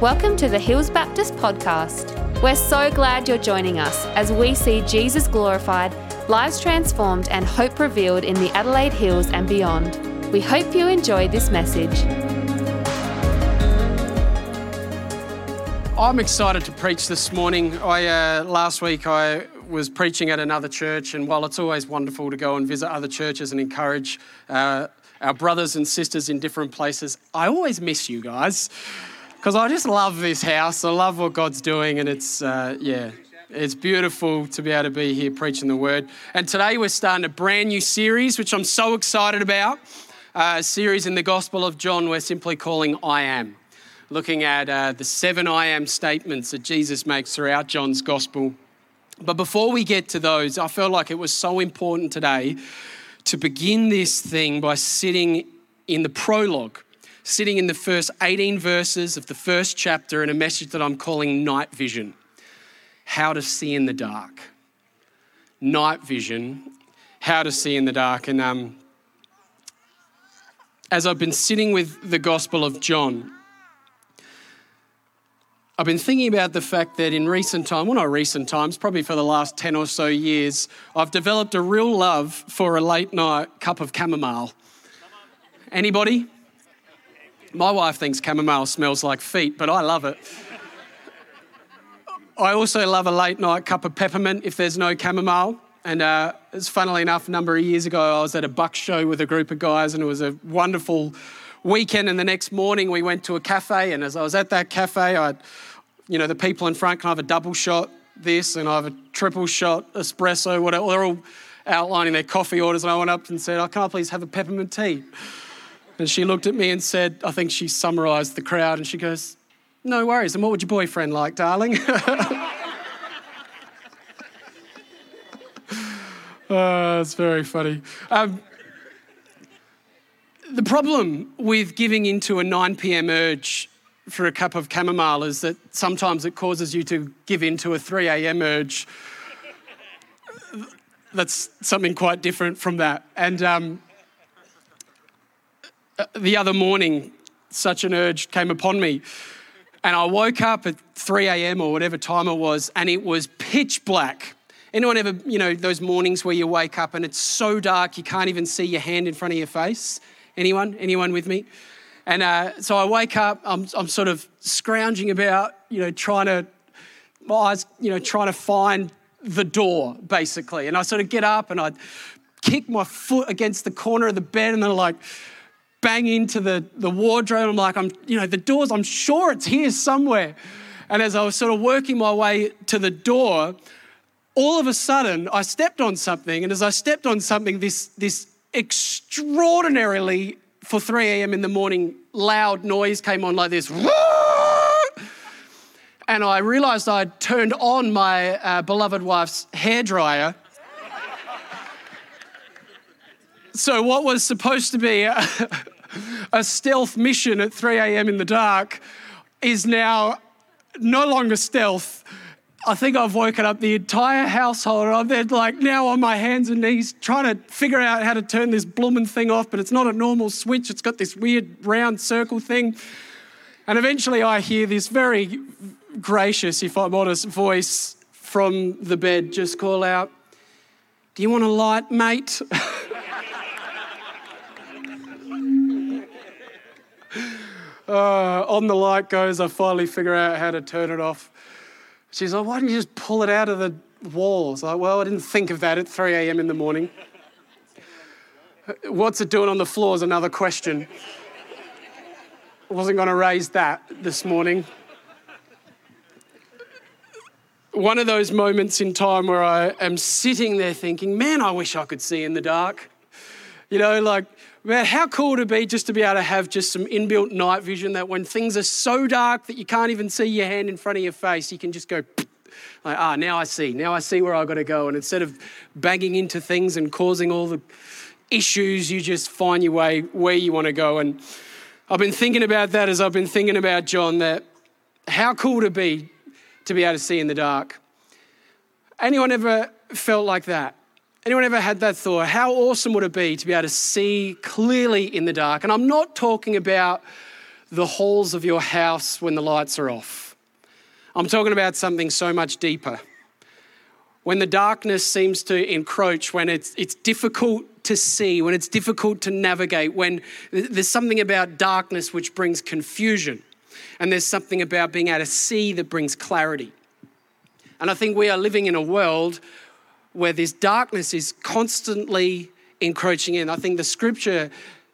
Welcome to the Hills Baptist Podcast. We're so glad you're joining us as we see Jesus glorified, lives transformed, and hope revealed in the Adelaide Hills and beyond. We hope you enjoy this message. I'm excited to preach this morning. I uh, last week I was preaching at another church, and while it's always wonderful to go and visit other churches and encourage uh, our brothers and sisters in different places, I always miss you guys because I just love this house. I love what God's doing, and it's uh, yeah, it's beautiful to be able to be here preaching the word. And today we're starting a brand new series, which I'm so excited about. Uh, a series in the Gospel of John we're simply calling I Am looking at uh, the seven I am statements that Jesus makes throughout John's gospel. But before we get to those, I felt like it was so important today to begin this thing by sitting in the prologue, sitting in the first 18 verses of the first chapter in a message that I'm calling Night Vision How to See in the Dark. Night Vision, How to See in the Dark. And um, as I've been sitting with the Gospel of John, I've been thinking about the fact that in recent time, well, not recent times, probably for the last 10 or so years, I've developed a real love for a late night cup of chamomile. Anybody? My wife thinks chamomile smells like feet, but I love it. I also love a late night cup of peppermint if there's no chamomile. And uh, it's funnily enough, a number of years ago, I was at a buck show with a group of guys, and it was a wonderful weekend and the next morning we went to a cafe and as I was at that cafe, I, you know, the people in front can I have a double shot this and I have a triple shot espresso, whatever. They're all outlining their coffee orders and I went up and said, oh, can I please have a peppermint tea? And she looked at me and said, I think she summarised the crowd and she goes, no worries. And what would your boyfriend like, darling? oh, that's very funny. Um, the problem with giving into a 9 p.m. urge for a cup of chamomile is that sometimes it causes you to give into a 3 a.m. urge. That's something quite different from that. And um, the other morning, such an urge came upon me. And I woke up at 3 a.m. or whatever time it was, and it was pitch black. Anyone ever, you know, those mornings where you wake up and it's so dark you can't even see your hand in front of your face? Anyone? Anyone with me? And uh, so I wake up, I'm, I'm sort of scrounging about, you know, trying to, my eyes, you know, trying to find the door, basically. And I sort of get up and I kick my foot against the corner of the bed and then I like bang into the, the wardrobe. I'm like, I'm, you know, the doors, I'm sure it's here somewhere. And as I was sort of working my way to the door, all of a sudden I stepped on something. And as I stepped on something, this, this extraordinarily, for 3 a.m. in the morning, loud noise came on like this. And I realized I'd turned on my uh, beloved wife's hairdryer. so, what was supposed to be a stealth mission at 3 a.m. in the dark is now no longer stealth I think I've woken up the entire household I'm there like now on my hands and knees trying to figure out how to turn this blooming thing off, but it's not a normal switch. It's got this weird round circle thing. And eventually I hear this very gracious, if I'm honest, voice from the bed just call out, Do you want a light, mate? uh, on the light goes, I finally figure out how to turn it off. She's like, why didn't you just pull it out of the walls? Like, well, I didn't think of that at 3 a.m. in the morning. What's it doing on the floor is another question. I wasn't going to raise that this morning. One of those moments in time where I am sitting there thinking, man, I wish I could see in the dark. You know, like Man, how cool would it be just to be able to have just some inbuilt night vision that when things are so dark that you can't even see your hand in front of your face, you can just go, like, ah, now I see. Now I see where I've got to go. And instead of banging into things and causing all the issues, you just find your way where you want to go. And I've been thinking about that as I've been thinking about John, that how cool it be to be able to see in the dark? Anyone ever felt like that? Anyone ever had that thought? How awesome would it be to be able to see clearly in the dark? And I'm not talking about the halls of your house when the lights are off. I'm talking about something so much deeper. When the darkness seems to encroach, when it's, it's difficult to see, when it's difficult to navigate, when there's something about darkness which brings confusion, and there's something about being able to see that brings clarity. And I think we are living in a world where this darkness is constantly encroaching in. I think the scripture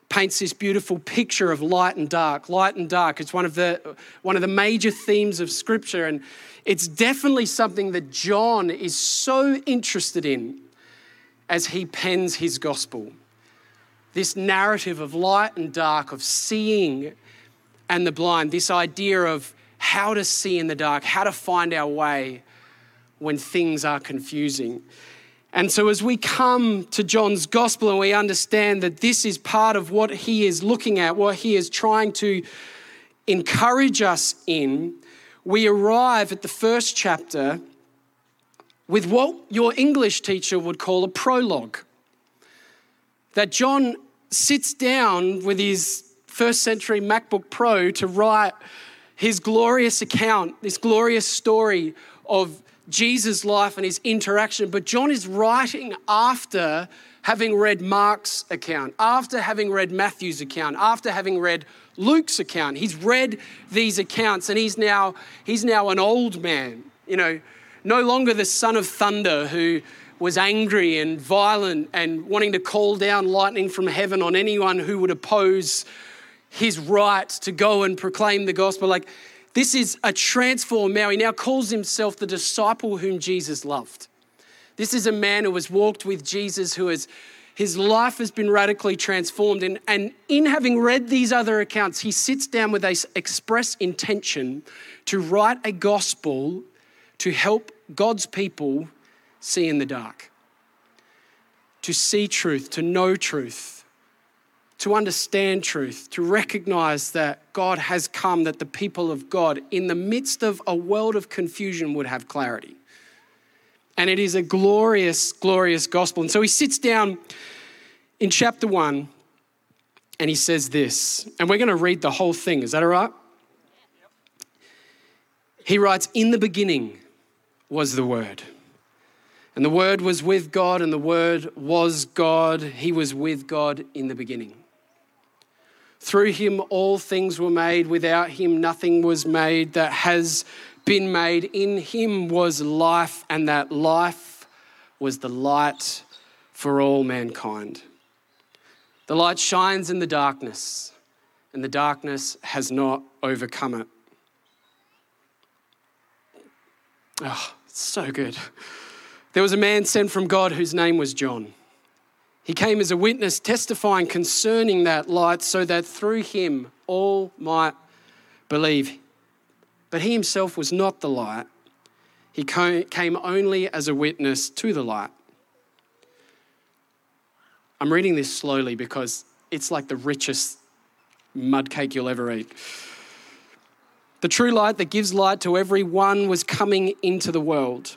paints this beautiful picture of light and dark. Light and dark. It's one of the one of the major themes of scripture and it's definitely something that John is so interested in as he pens his gospel. This narrative of light and dark, of seeing and the blind, this idea of how to see in the dark, how to find our way when things are confusing. And so, as we come to John's gospel and we understand that this is part of what he is looking at, what he is trying to encourage us in, we arrive at the first chapter with what your English teacher would call a prologue. That John sits down with his first century MacBook Pro to write his glorious account, this glorious story of Jesus' life and his interaction. But John is writing after having read Mark's account, after having read Matthew's account, after having read Luke's account. He's read these accounts and he's now, he's now an old man, you know, no longer the son of thunder who was angry and violent and wanting to call down lightning from heaven on anyone who would oppose his right to go and proclaim the gospel. Like, this is a transformed man. He now calls himself the disciple whom Jesus loved. This is a man who has walked with Jesus, who has his life has been radically transformed. And, and in having read these other accounts, he sits down with a express intention to write a gospel to help God's people see in the dark, to see truth, to know truth, to understand truth, to recognize that God has come, that the people of God, in the midst of a world of confusion, would have clarity. And it is a glorious, glorious gospel. And so he sits down in chapter one and he says this, and we're going to read the whole thing. Is that all right? He writes, In the beginning, was the Word. And the Word was with God, and the Word was God. He was with God in the beginning. Through him, all things were made. Without him, nothing was made that has been made. In him was life, and that life was the light for all mankind. The light shines in the darkness, and the darkness has not overcome it. Oh, so good. There was a man sent from God whose name was John. He came as a witness testifying concerning that light so that through him all might believe. But he himself was not the light, he came only as a witness to the light. I'm reading this slowly because it's like the richest mud cake you'll ever eat. The true light that gives light to every one was coming into the world.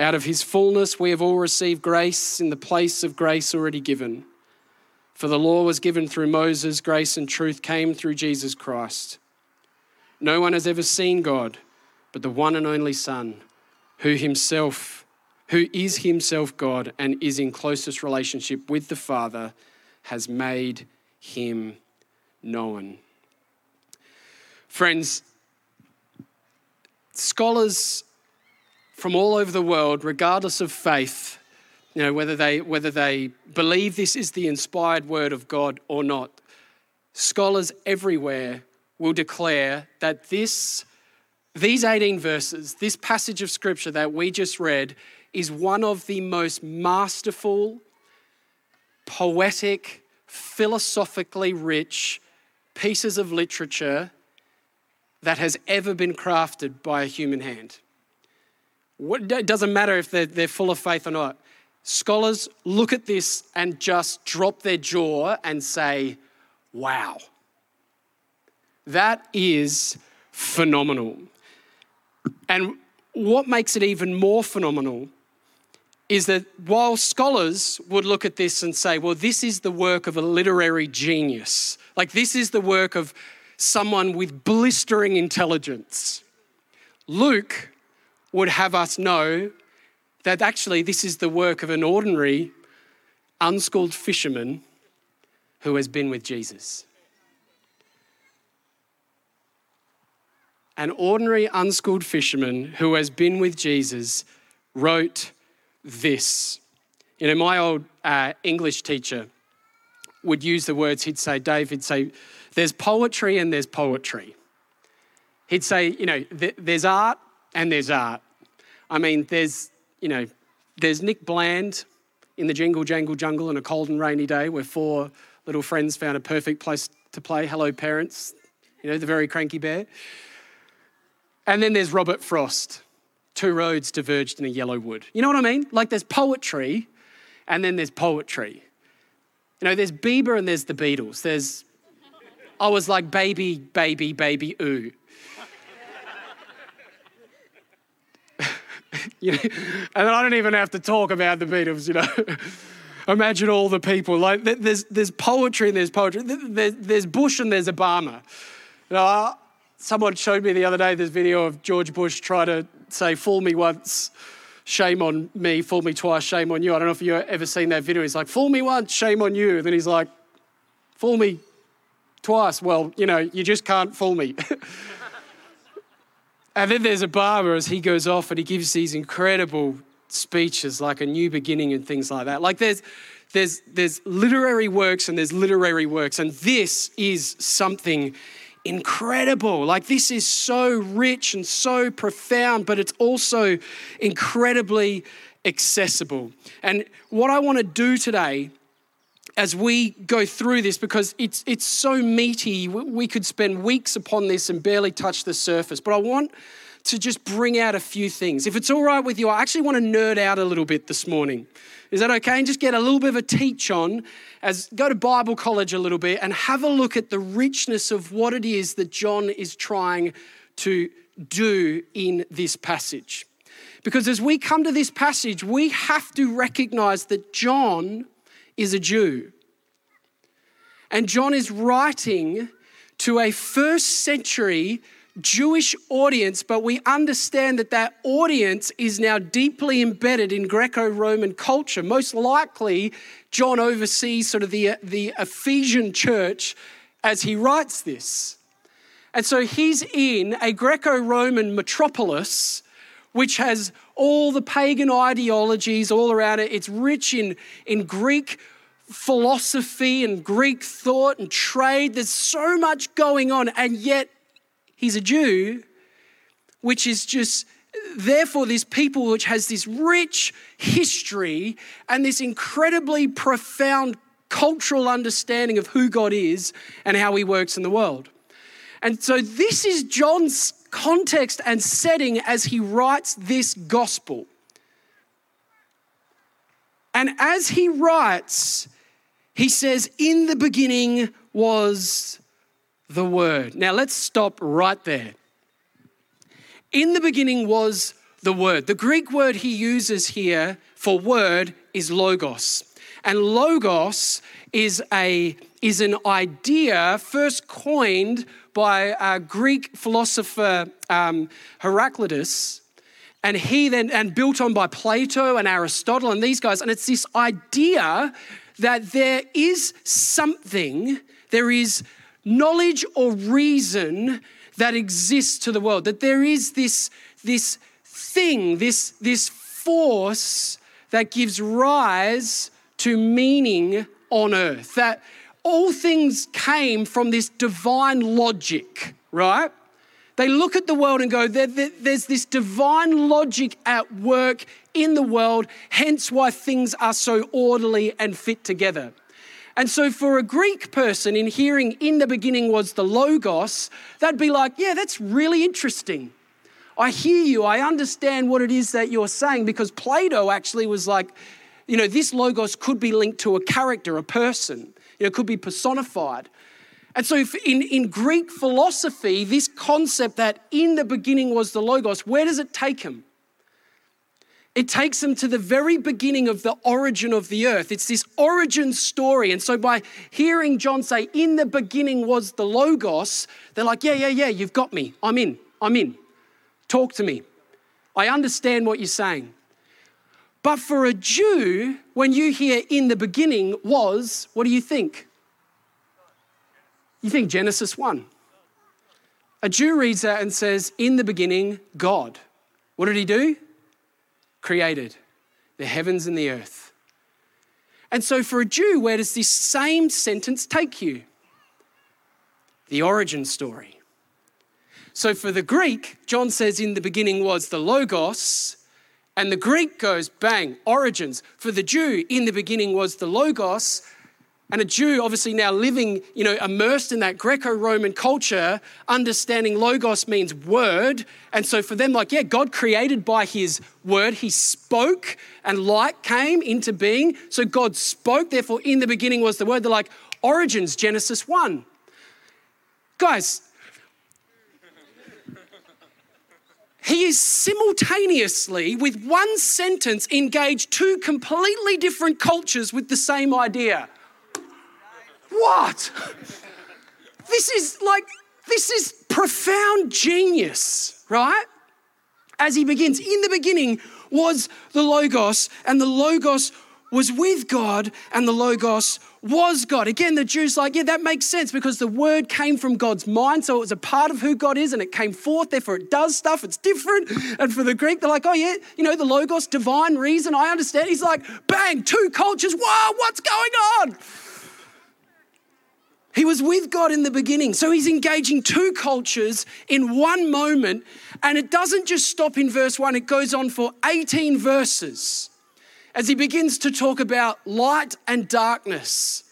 Out of his fullness, we have all received grace in the place of grace already given. For the law was given through Moses, grace and truth came through Jesus Christ. No one has ever seen God but the one and only Son, who himself, who is himself God and is in closest relationship with the Father, has made him known. Friends, scholars from all over the world, regardless of faith, you know, whether they, whether they believe this is the inspired word of God or not, scholars everywhere will declare that this, these 18 verses, this passage of scripture that we just read, is one of the most masterful, poetic, philosophically rich pieces of literature that has ever been crafted by a human hand. It doesn't matter if they're, they're full of faith or not. Scholars look at this and just drop their jaw and say, wow. That is phenomenal. And what makes it even more phenomenal is that while scholars would look at this and say, well, this is the work of a literary genius, like this is the work of someone with blistering intelligence, Luke would have us know that actually this is the work of an ordinary, unschooled fisherman who has been with Jesus. An ordinary, unschooled fisherman who has been with Jesus wrote this. You know, my old uh, English teacher would use the words, he'd say, Dave, he'd say, there's poetry and there's poetry. He'd say, you know, there's art and there's art. I mean, there's, you know, there's Nick Bland in the Jingle Jangle Jungle on a cold and rainy day where four little friends found a perfect place to play. Hello, parents. You know, the very cranky bear. And then there's Robert Frost. Two roads diverged in a yellow wood. You know what I mean? Like there's poetry and then there's poetry. You know, there's Bieber and there's the Beatles. There's, I was like, baby, baby, baby, ooh. you know, and I don't even have to talk about the Beatles, you know. Imagine all the people. Like there's, there's poetry and there's poetry. There's, Bush and there's Obama. You know, someone showed me the other day this video of George Bush trying to say, fool me once, shame on me, fool me twice, shame on you. I don't know if you've ever seen that video. He's like, fool me once, shame on you. Then he's like, fool me twice. Well, you know, you just can't fool me. And then there's Obama as he goes off and he gives these incredible speeches like a new beginning and things like that. Like there's there's there's literary works and there's literary works and this is something incredible. Like this is so rich and so profound, but it's also incredibly accessible. And what I want to do today as we go through this because it's, it's so meaty. We could spend weeks upon this and barely touch the surface. But I want to just bring out a few things. If it's all right with you, I actually want to nerd out a little bit this morning. Is that okay? And just get a little bit of a teach on as go to Bible college a little bit and have a look at the richness of what it is that John is trying to do in this passage. Because as we come to this passage, we have to recognize that John is a Jew. And John is writing to a first century Jewish audience, but we understand that that audience is now deeply embedded in Greco Roman culture. Most likely, John oversees sort of the, the Ephesian church as he writes this. And so he's in a Greco Roman metropolis which has all the pagan ideologies all around it. It's rich in, in Greek philosophy and Greek thought and trade. There's so much going on, and yet he's a Jew, which is just therefore this people which has this rich history and this incredibly profound cultural understanding of who God is and how he works in the world. And so this is John's context and setting as he writes this gospel. And as he writes, he says, In the beginning was the Word. Now let's stop right there. In the beginning was the Word. The Greek word he uses here for word is logos. And logos is, a, is an idea first coined by a Greek philosopher um, Heraclitus, and he then and built on by Plato and Aristotle and these guys. And it's this idea that there is something, there is knowledge or reason that exists to the world, that there is this, this thing, this, this force that gives rise to meaning on earth, that all things came from this divine logic, right? They look at the world and go, there, there, there's this divine logic at work in the world, hence why things are so orderly and fit together. And so, for a Greek person, in hearing in the beginning was the Logos, that'd be like, yeah, that's really interesting. I hear you, I understand what it is that you're saying, because Plato actually was like, you know, this Logos could be linked to a character, a person, it could be personified. And so, in, in Greek philosophy, this concept that in the beginning was the Logos, where does it take him? It takes them to the very beginning of the origin of the earth. It's this origin story. And so, by hearing John say, In the beginning was the Logos, they're like, Yeah, yeah, yeah, you've got me. I'm in. I'm in. Talk to me. I understand what you're saying. But for a Jew, when you hear in the beginning was, what do you think? You think Genesis 1. A Jew reads that and says, In the beginning, God. What did he do? Created the heavens and the earth. And so, for a Jew, where does this same sentence take you? The origin story. So, for the Greek, John says, In the beginning was the Logos. And the Greek goes, bang, origins. For the Jew, in the beginning was the Logos. And a Jew, obviously now living, you know, immersed in that Greco Roman culture, understanding logos means word. And so for them, like, yeah, God created by his word. He spoke and light came into being. So God spoke, therefore, in the beginning was the word. They're like, origins, Genesis 1. Guys, he is simultaneously, with one sentence, engaged two completely different cultures with the same idea. What? This is like, this is profound genius, right? As he begins, in the beginning was the Logos, and the Logos was with God, and the Logos was God. Again, the Jews like, yeah, that makes sense because the word came from God's mind, so it was a part of who God is, and it came forth, therefore it does stuff, it's different. And for the Greek, they're like, oh yeah, you know, the Logos, divine reason, I understand. He's like, bang, two cultures, whoa, what's going on? He was with God in the beginning. So he's engaging two cultures in one moment. And it doesn't just stop in verse one, it goes on for 18 verses as he begins to talk about light and darkness.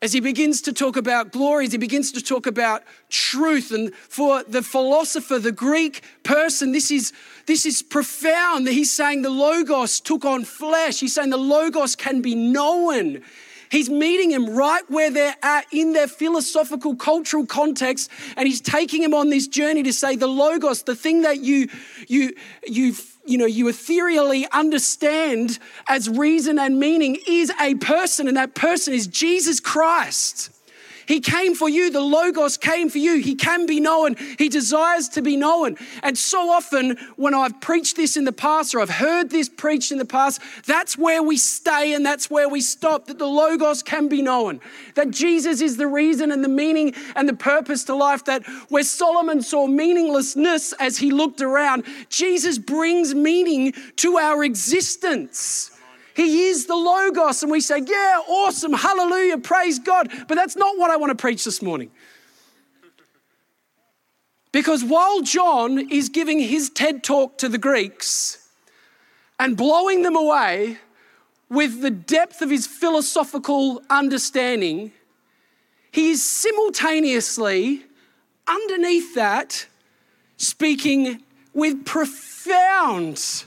As he begins to talk about glory, as he begins to talk about truth. And for the philosopher, the Greek person, this is, this is profound. He's saying the Logos took on flesh. He's saying the Logos can be known. He's meeting him right where they're at in their philosophical, cultural context, and he's taking him on this journey to say the logos, the thing that you you you you know you ethereally understand as reason and meaning, is a person, and that person is Jesus Christ. He came for you. The Logos came for you. He can be known. He desires to be known. And so often, when I've preached this in the past or I've heard this preached in the past, that's where we stay and that's where we stop. That the Logos can be known. That Jesus is the reason and the meaning and the purpose to life. That where Solomon saw meaninglessness as he looked around, Jesus brings meaning to our existence. He is the Logos. And we say, yeah, awesome, hallelujah, praise God. But that's not what I want to preach this morning. Because while John is giving his TED talk to the Greeks and blowing them away with the depth of his philosophical understanding, he is simultaneously, underneath that, speaking with profound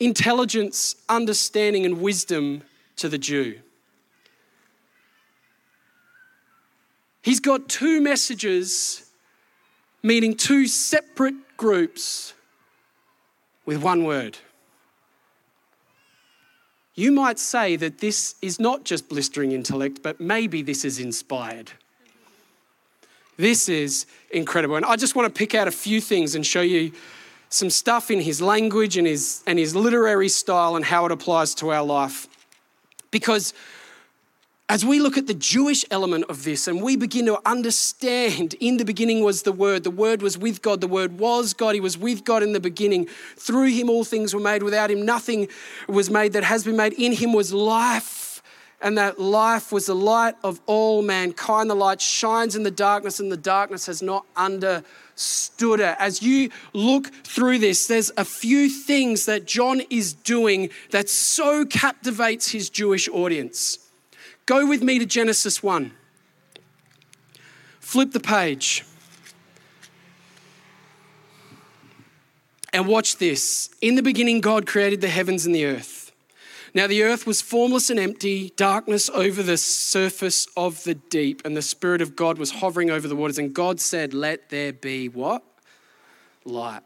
intelligence, understanding, and wisdom to the Jew. He's got two messages meaning two separate groups with one word. You might say that this is not just blistering intellect, but maybe this is inspired. This is incredible. And I just want to pick out a few things and show you some stuff in his language and his, and his literary style and how it applies to our life. Because as we look at the Jewish element of this and we begin to understand, in the beginning was the Word, the Word was with God, the Word was God, He was with God in the beginning. Through Him, all things were made. Without Him, nothing was made that has been made. In Him was life, and that life was the light of all mankind. The light shines in the darkness, and the darkness has not understood it. As you look through this, there's a few things that John is doing that so captivates his Jewish audience. Go with me to Genesis 1. Flip the page. And watch this. In the beginning, God created the heavens and the earth. Now, the earth was formless and empty, darkness over the surface of the deep, and the Spirit of God was hovering over the waters. And God said, Let there be what? Light.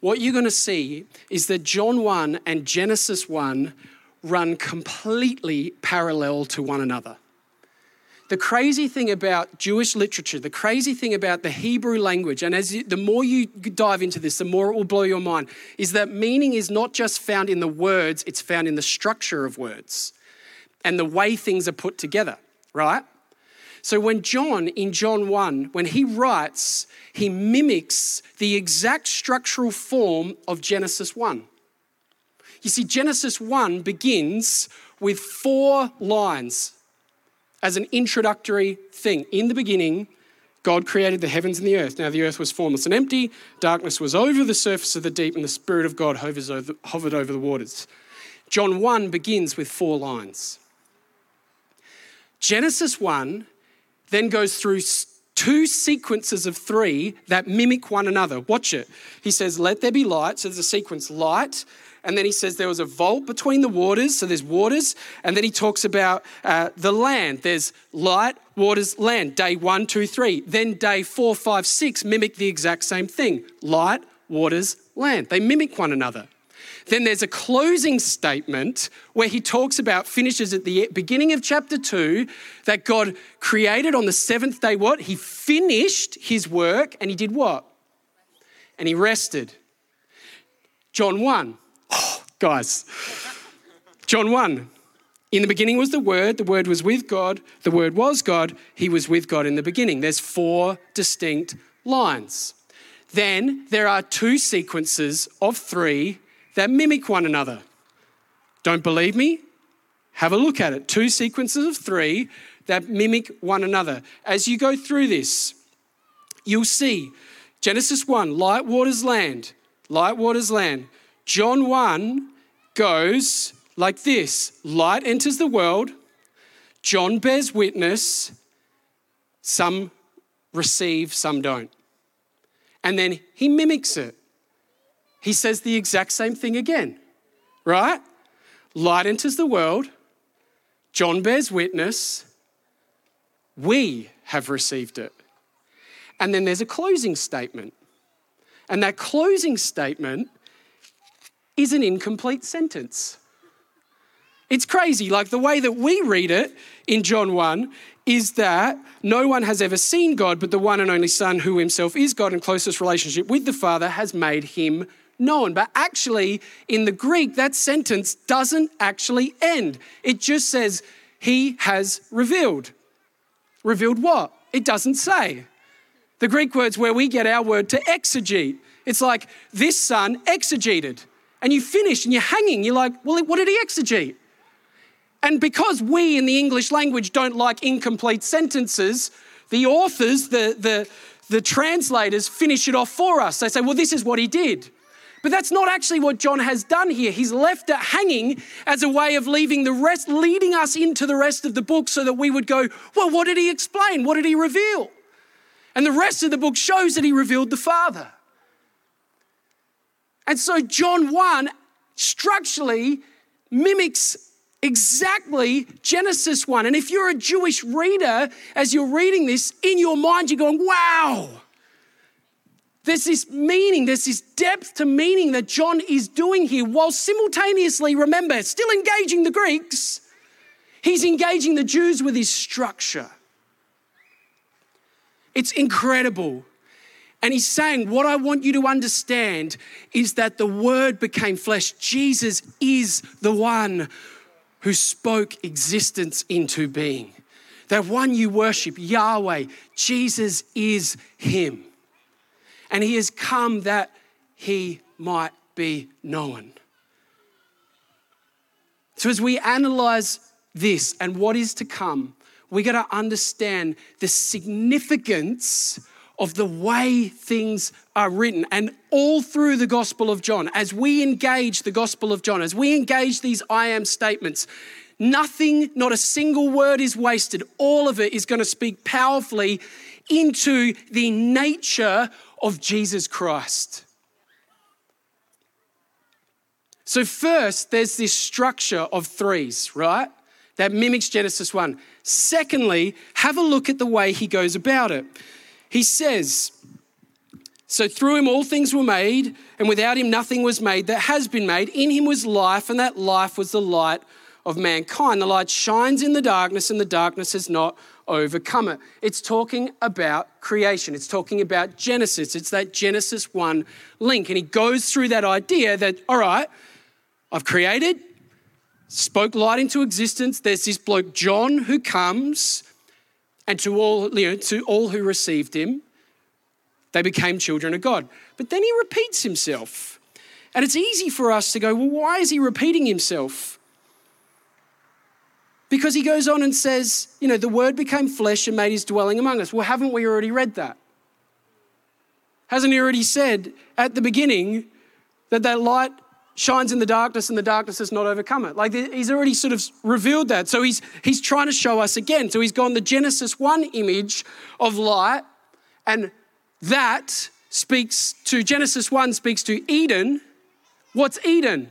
What you're going to see is that John 1 and Genesis 1 run completely parallel to one another. The crazy thing about Jewish literature, the crazy thing about the Hebrew language, and as you, the more you dive into this, the more it will blow your mind, is that meaning is not just found in the words, it's found in the structure of words and the way things are put together, right? So when John, in John 1, when he writes, he mimics the exact structural form of Genesis 1. You see, Genesis 1 begins with four lines as an introductory thing. In the beginning, God created the heavens and the earth. Now, the earth was formless and empty, darkness was over the surface of the deep, and the Spirit of God hovered over the waters. John 1 begins with four lines. Genesis 1 then goes through two sequences of three that mimic one another. Watch it. He says, Let there be light. So there's a sequence light, and then he says there was a vault between the waters, so there's waters. And then he talks about uh, the land. There's light, waters, land. Day one, two, three. Then day four, five, six mimic the exact same thing light, waters, land. They mimic one another. Then there's a closing statement where he talks about, finishes at the beginning of chapter two, that God created on the seventh day what? He finished his work and he did what? And he rested. John 1. Oh, Guys, John 1. In the beginning was the Word, the Word was with God, the Word was God, He was with God in the beginning. There's four distinct lines. Then there are two sequences of three that mimic one another. Don't believe me? Have a look at it. Two sequences of three that mimic one another. As you go through this, you'll see Genesis 1, light waters land, light waters land. John 1 goes like this Light enters the world, John bears witness, some receive, some don't. And then he mimics it. He says the exact same thing again, right? Light enters the world, John bears witness, we have received it. And then there's a closing statement. And that closing statement is an incomplete sentence. It's crazy. Like the way that we read it in John 1 is that no one has ever seen God, but the one and only Son, who himself is God in closest relationship with the Father, has made him known. But actually, in the Greek, that sentence doesn't actually end. It just says, He has revealed. Revealed what? It doesn't say. The Greek word's where we get our word to exegete. It's like, This son exegeted and you finish and you're hanging. You're like, well, what did he exegete? And because we in the English language don't like incomplete sentences, the authors, the, the, the translators finish it off for us. They say, well, this is what he did. But that's not actually what John has done here. He's left it hanging as a way of leaving the rest, leading us into the rest of the book so that we would go, well, what did he explain? What did he reveal? And the rest of the book shows that he revealed the Father. And so John 1 structurally mimics exactly Genesis 1. And if you're a Jewish reader, as you're reading this, in your mind, you're going, wow. There's this meaning, there's this depth to meaning that John is doing here, while simultaneously, remember, still engaging the Greeks, he's engaging the Jews with his structure. It's incredible. And he's saying, What I want you to understand is that the Word became flesh. Jesus is the one who spoke existence into being. That one you worship, Yahweh, Jesus is Him. And He has come that He might be known. So, as we analyze this and what is to come, we got to understand the significance of the way things are written. And all through the Gospel of John, as we engage the Gospel of John, as we engage these I am statements, nothing, not a single word is wasted. All of it is going to speak powerfully into the nature of Jesus Christ. So, first, there's this structure of threes, right? That mimics Genesis 1. Secondly, have a look at the way he goes about it. He says, So through him all things were made, and without him nothing was made that has been made. In him was life, and that life was the light of mankind. The light shines in the darkness, and the darkness has not overcome it. It's talking about creation, it's talking about Genesis. It's that Genesis 1 link. And he goes through that idea that, all right, I've created, spoke light into existence. There's this bloke, John, who comes, and to all, you know, to all who received him, they became children of God. But then he repeats himself. And it's easy for us to go, well, why is he repeating himself? Because he goes on and says, you know, the word became flesh and made his dwelling among us. Well, haven't we already read that? Hasn't he already said at the beginning that that light shines in the darkness and the darkness has not overcome it. Like he's already sort of revealed that. So he's he's trying to show us again. So he's gone the Genesis 1 image of light and that speaks to Genesis 1 speaks to Eden. What's Eden?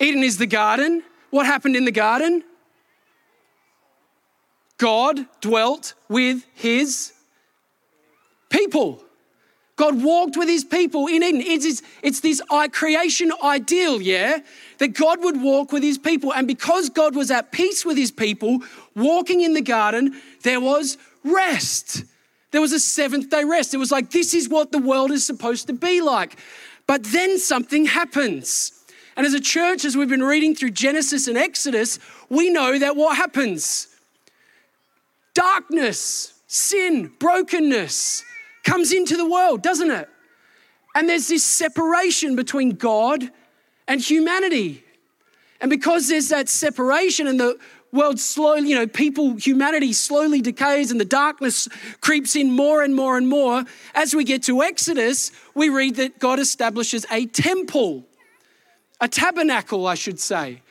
Eden is the garden. What happened in the garden? God dwelt with his people. God walked with his people in Eden. It's, it's this creation ideal, yeah, that God would walk with his people. And because God was at peace with his people, walking in the garden, there was rest. There was a seventh day rest. It was like, this is what the world is supposed to be like. But then something happens. And as a church, as we've been reading through Genesis and Exodus, we know that what happens? Darkness, sin, brokenness comes into the world, doesn't it? And there's this separation between God and humanity. And because there's that separation and the world slowly, you know, people, humanity slowly decays and the darkness creeps in more and more and more, as we get to Exodus, we read that God establishes a temple, a tabernacle, I should say.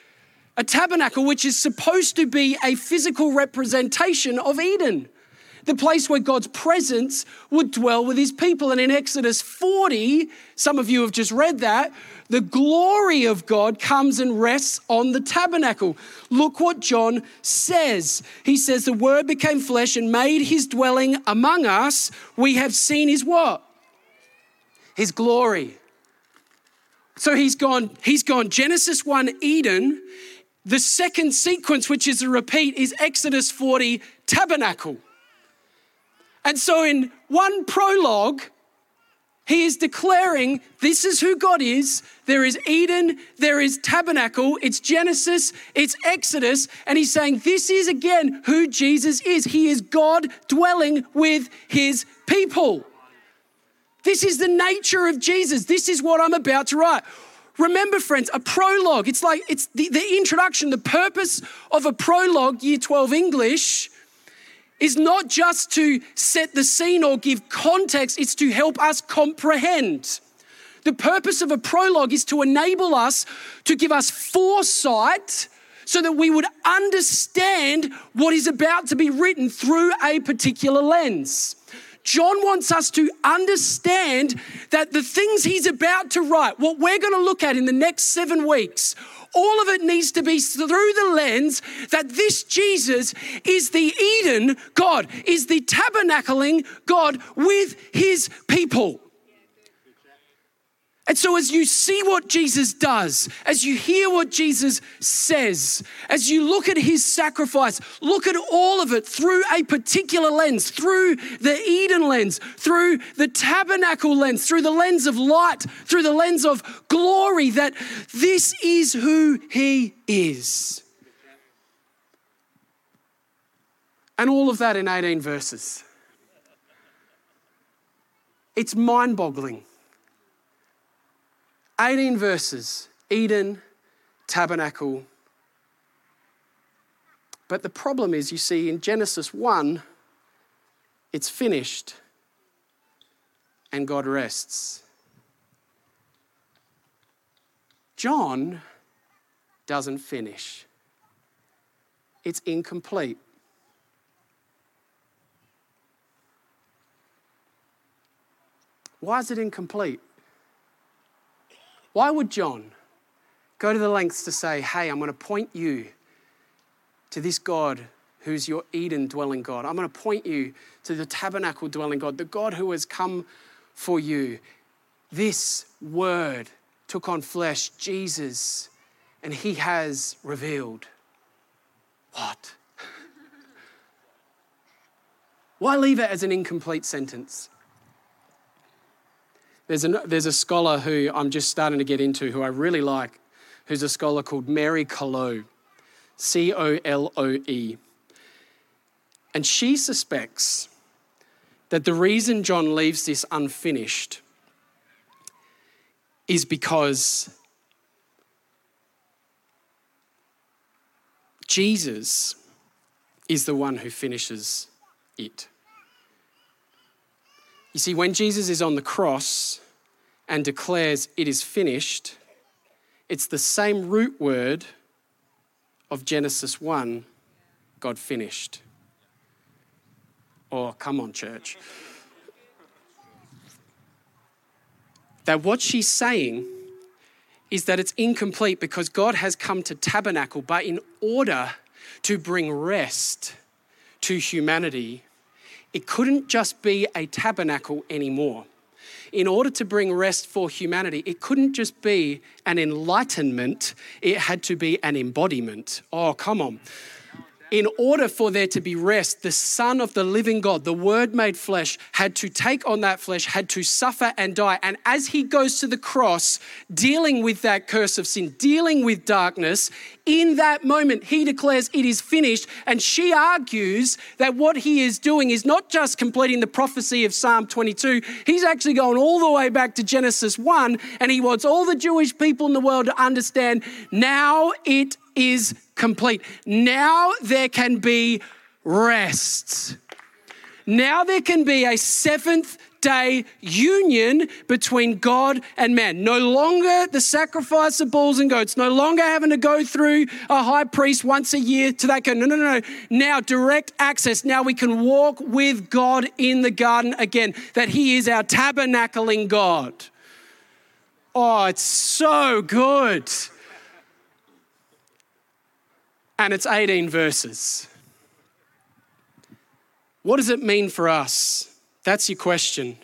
A tabernacle, which is supposed to be a physical representation of Eden the place where God's presence would dwell with his people. And in Exodus 40, some of you have just read that, the glory of God comes and rests on the tabernacle. Look what John says. He says, The word became flesh and made his dwelling among us. We have seen his what? His glory. So he's gone, he's gone Genesis 1 Eden. The second sequence, which is a repeat, is Exodus 40 tabernacle. And so, in one prologue, he is declaring this is who God is. There is Eden, there is tabernacle, it's Genesis, it's Exodus. And he's saying this is again who Jesus is. He is God dwelling with his people. This is the nature of Jesus. This is what I'm about to write. Remember, friends, a prologue, it's like it's the, the introduction, the purpose of a prologue, year 12 English is not just to set the scene or give context, it's to help us comprehend. The purpose of a prologue is to enable us, to give us foresight so that we would understand what is about to be written through a particular lens. John wants us to understand that the things he's about to write, what we're going to look at in the next seven weeks, all of it needs to be through the lens that this Jesus is the Eden God, is the tabernacling God with his people. And so, as you see what Jesus does, as you hear what Jesus says, as you look at his sacrifice, look at all of it through a particular lens, through the Eden lens, through the tabernacle lens, through the lens of light, through the lens of glory, that this is who he is. And all of that in 18 verses. It's mind boggling. 18 verses Eden, tabernacle. But the problem is, you see, in Genesis 1, it's finished and God rests. John doesn't finish, it's incomplete. Why is it incomplete? Why would John go to the lengths to say, hey, I'm going to point you to this God who's your Eden dwelling God? I'm going to point you to the tabernacle dwelling God, the God who has come for you. This word took on flesh, Jesus, and he has revealed. What? Why leave it as an incomplete sentence? There's a, there's a scholar who I'm just starting to get into who I really like, who's a scholar called Mary Coloe, C O L O E. And she suspects that the reason John leaves this unfinished is because Jesus is the one who finishes it. You see, when Jesus is on the cross and declares, It is finished, it's the same root word of Genesis 1 God finished. Oh, come on, church. That what she's saying is that it's incomplete because God has come to tabernacle, but in order to bring rest to humanity, it couldn't just be a tabernacle anymore. In order to bring rest for humanity, it couldn't just be an enlightenment, it had to be an embodiment. Oh, come on in order for there to be rest, the Son of the living God, the Word made flesh, had to take on that flesh, had to suffer and die. And as he goes to the cross, dealing with that curse of sin, dealing with darkness, in that moment, he declares it is finished. And she argues that what he is doing is not just completing the prophecy of Psalm 22, he's actually going all the way back to Genesis 1. And he wants all the Jewish people in the world to understand now it is complete. Now there can be rest. Now there can be a seventh day union between God and man. No longer the sacrifice of bulls and goats, no longer having to go through a high priest once a year to that. No, no, no. Now direct access. Now we can walk with God in the garden again, that He is our tabernacling God. Oh, it's so good and it's 18 verses. What does it mean for us? That's your question.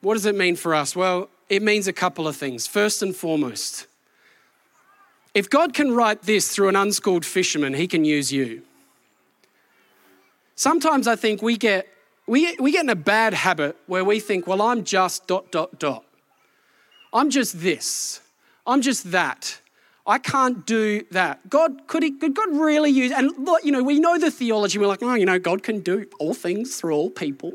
What does it mean for us? Well, it means a couple of things. First and foremost, if God can write this through an unschooled fisherman, he can use you. Sometimes I think we get, we, we get in a bad habit where we think, well, I'm just dot, dot, dot. I'm just this. I'm just that. I can't do that. God, could, he, could God really use, and you know, we know the theology. We're like, oh, you know, God can do all things through all people.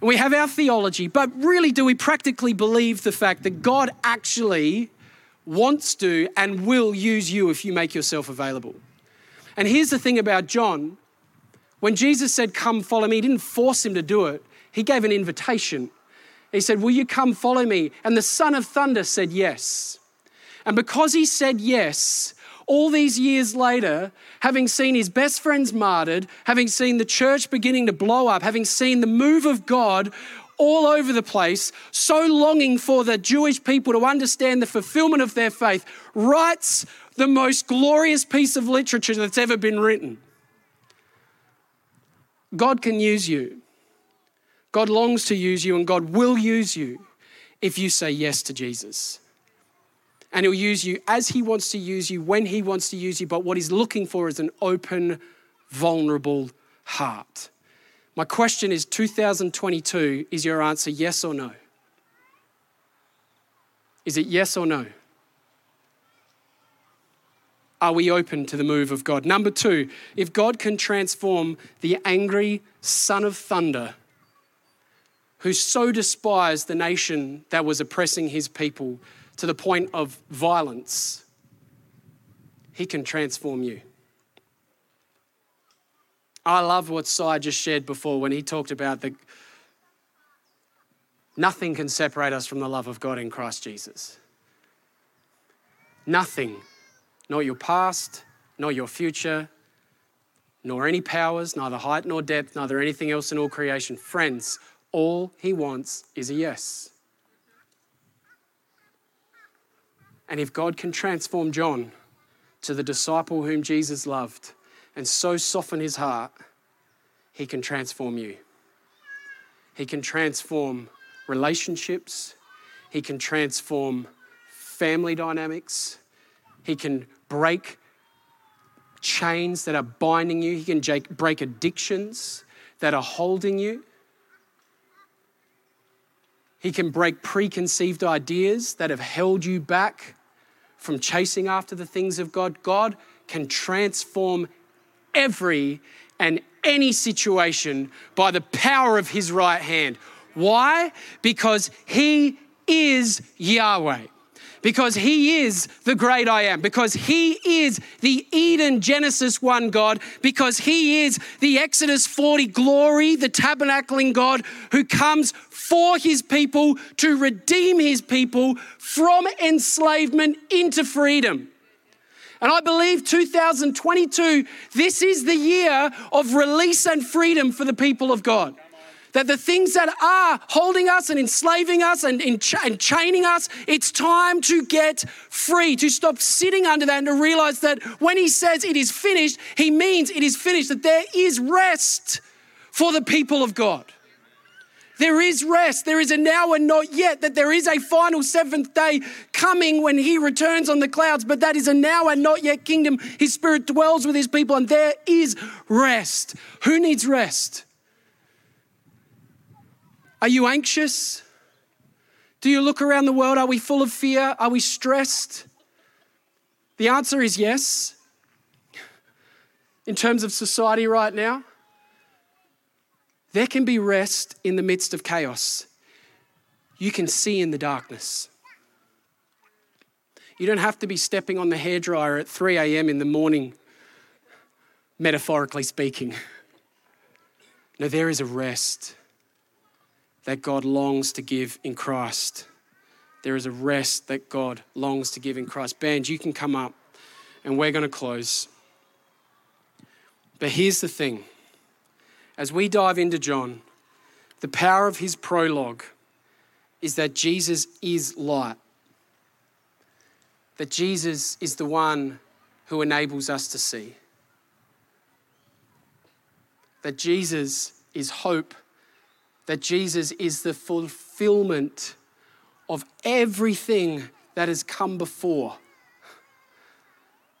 We have our theology, but really, do we practically believe the fact that God actually wants to and will use you if you make yourself available? And here's the thing about John when Jesus said, Come follow me, he didn't force him to do it, he gave an invitation. He said, Will you come follow me? And the son of thunder said, Yes. And because he said yes, all these years later, having seen his best friends martyred, having seen the church beginning to blow up, having seen the move of God all over the place, so longing for the Jewish people to understand the fulfillment of their faith, writes the most glorious piece of literature that's ever been written. God can use you. God longs to use you, and God will use you if you say yes to Jesus. And he'll use you as he wants to use you, when he wants to use you. But what he's looking for is an open, vulnerable heart. My question is 2022, is your answer yes or no? Is it yes or no? Are we open to the move of God? Number two, if God can transform the angry son of thunder who so despised the nation that was oppressing his people to the point of violence, he can transform you. I love what Sai just shared before when he talked about the nothing can separate us from the love of God in Christ Jesus. Nothing, not your past, nor your future, nor any powers, neither height nor depth, neither anything else in all creation. Friends, all he wants is a yes. And if God can transform John to the disciple whom Jesus loved and so soften his heart, he can transform you. He can transform relationships, he can transform family dynamics, he can break chains that are binding you, he can break addictions that are holding you. He can break preconceived ideas that have held you back from chasing after the things of God. God can transform every and any situation by the power of his right hand. Why? Because he is Yahweh. Because he is the great I am. Because he is the Eden Genesis 1 God. Because he is the Exodus 40 glory, the tabernacling God who comes for his people to redeem his people from enslavement into freedom. And I believe 2022, this is the year of release and freedom for the people of God. That the things that are holding us and enslaving us and, and chaining us, it's time to get free, to stop sitting under that and to realize that when He says it is finished, He means it is finished, that there is rest for the people of God. There is rest. There is a now and not yet, that there is a final seventh day coming when he returns on the clouds, but that is a now and not yet kingdom. His spirit dwells with his people, and there is rest. Who needs rest? Are you anxious? Do you look around the world? Are we full of fear? Are we stressed? The answer is yes. In terms of society right now, there can be rest in the midst of chaos. You can see in the darkness. You don't have to be stepping on the hairdryer at 3 a.m. in the morning, metaphorically speaking. No, there is a rest that God longs to give in Christ. There is a rest that God longs to give in Christ. Band, you can come up and we're going to close. But here's the thing as we dive into John, the power of his prologue is that Jesus is light, that Jesus is the one who enables us to see, that Jesus is hope, that Jesus is the fulfillment of everything that has come before.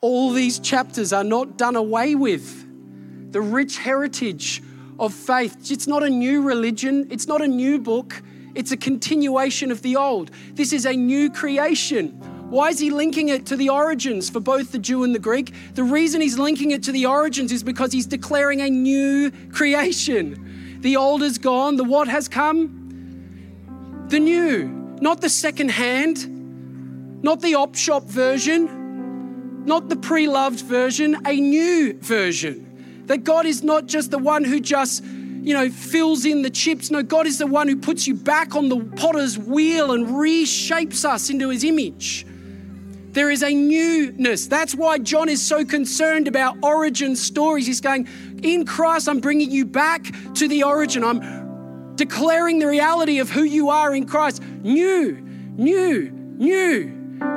All these chapters are not done away with. The rich heritage of faith. It's not a new religion, it's not a new book, it's a continuation of the old. This is a new creation. Why is he linking it to the origins for both the Jew and the Greek? The reason he's linking it to the origins is because he's declaring a new creation. The old is gone, the what has come? The new, not the second hand, not the op shop version, not the pre loved version, a new version. That God is not just the one who just, you know, fills in the chips. No, God is the one who puts you back on the potter's wheel and reshapes us into his image. There is a newness. That's why John is so concerned about origin stories. He's going, In Christ, I'm bringing you back to the origin. I'm declaring the reality of who you are in Christ. New, new, new,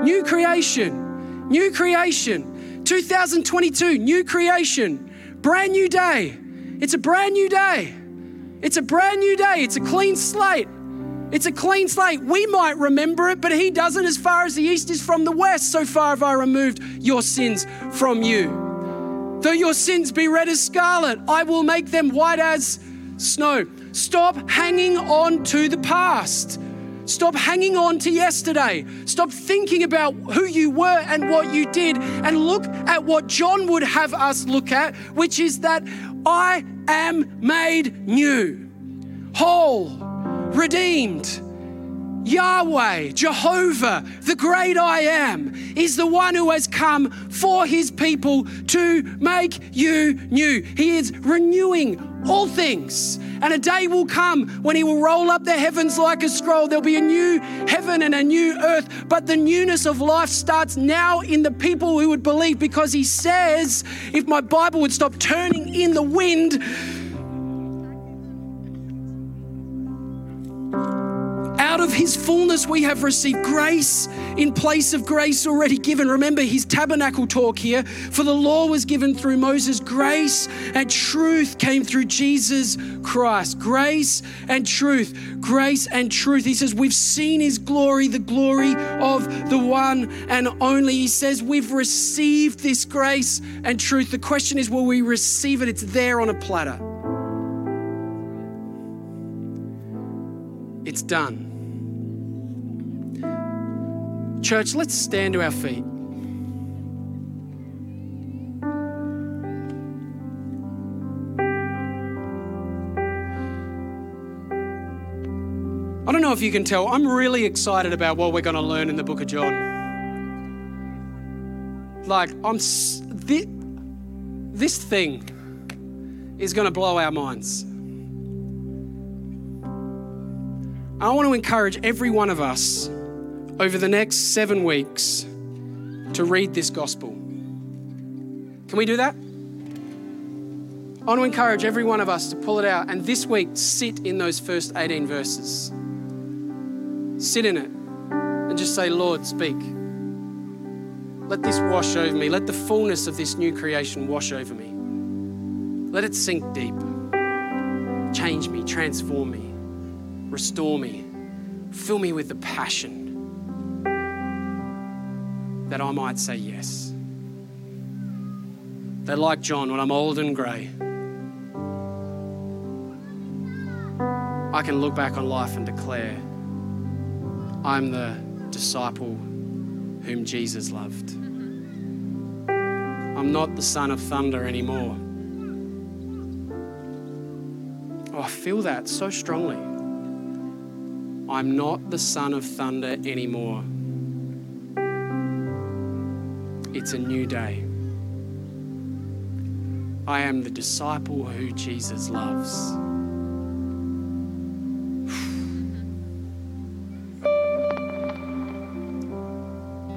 new creation, new creation. 2022, new creation. Brand new day. It's a brand new day. It's a brand new day. It's a clean slate. It's a clean slate. We might remember it, but He doesn't. As far as the east is from the west, so far have I removed your sins from you. Though your sins be red as scarlet, I will make them white as snow. Stop hanging on to the past. Stop hanging on to yesterday. Stop thinking about who you were and what you did, and look at what John would have us look at, which is that I am made new, whole, redeemed. Yahweh, Jehovah, the great I am, is the one who has come for his people to make you new. He is renewing all things. And a day will come when he will roll up the heavens like a scroll. There'll be a new heaven and a new earth. But the newness of life starts now in the people who would believe because he says, if my Bible would stop turning in the wind, Out of his fullness, we have received grace in place of grace already given. Remember his tabernacle talk here. For the law was given through Moses, grace and truth came through Jesus Christ. Grace and truth, grace and truth. He says, We've seen his glory, the glory of the one and only. He says, We've received this grace and truth. The question is, will we receive it? It's there on a platter. It's done. Church, let's stand to our feet. I don't know if you can tell, I'm really excited about what we're going to learn in the book of John. Like, I'm. This, this thing is going to blow our minds. I want to encourage every one of us over the next seven weeks to read this gospel. Can we do that? I want to encourage every one of us to pull it out and this week sit in those first 18 verses. Sit in it and just say, Lord, speak. Let this wash over me. Let the fullness of this new creation wash over me. Let it sink deep. Change me, transform me, restore me, fill me with the passion that I might say yes. That, like John, when I'm old and grey, I can look back on life and declare, I'm the disciple whom Jesus loved. I'm not the son of thunder anymore. Oh, I feel that so strongly. I'm not the son of thunder anymore. It's a new day. I am the disciple who Jesus loves.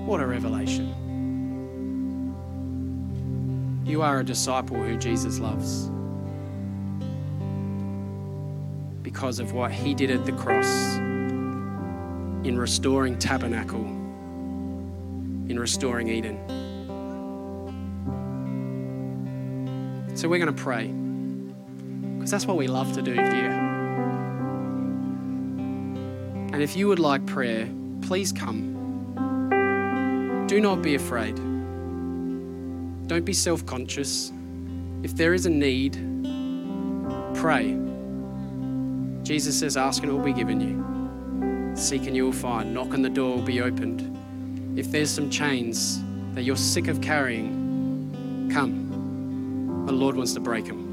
What a revelation. You are a disciple who Jesus loves because of what he did at the cross in restoring tabernacle, in restoring Eden. So we're going to pray because that's what we love to do here. And if you would like prayer, please come. Do not be afraid. Don't be self conscious. If there is a need, pray. Jesus says, Ask and it will be given you. Seek and you will find. Knock and the door will be opened. If there's some chains that you're sick of carrying, come. The Lord wants to break them.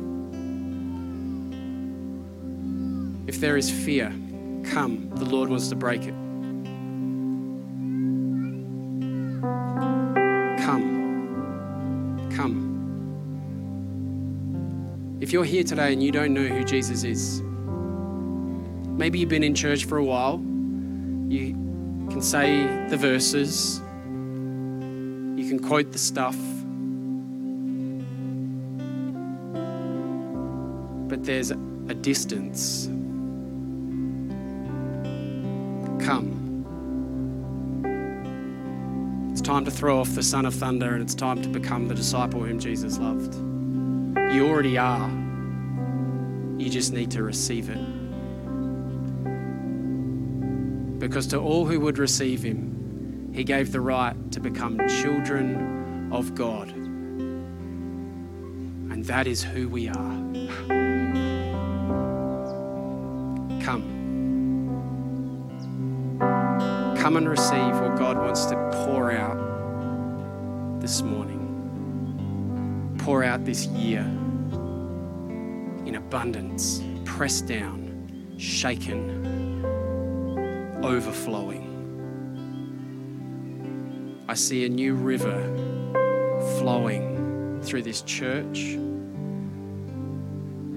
If there is fear, come. The Lord wants to break it. Come. Come. If you're here today and you don't know who Jesus is, maybe you've been in church for a while, you can say the verses, you can quote the stuff. But there's a distance. Come. It's time to throw off the son of thunder and it's time to become the disciple whom Jesus loved. You already are. You just need to receive it. because to all who would receive him, he gave the right to become children of God. And that is who we are. Come and receive what God wants to pour out this morning. Pour out this year in abundance, pressed down, shaken, overflowing. I see a new river flowing through this church,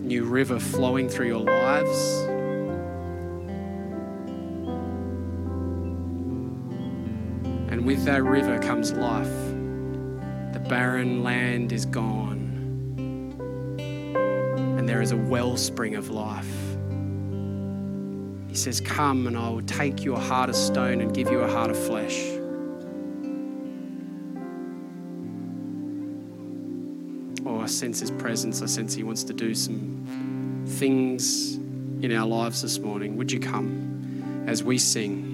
new river flowing through your lives. With that river comes life. The barren land is gone, and there is a wellspring of life. He says, Come, and I will take you a heart of stone and give you a heart of flesh. Oh, I sense His presence. I sense He wants to do some things in our lives this morning. Would you come as we sing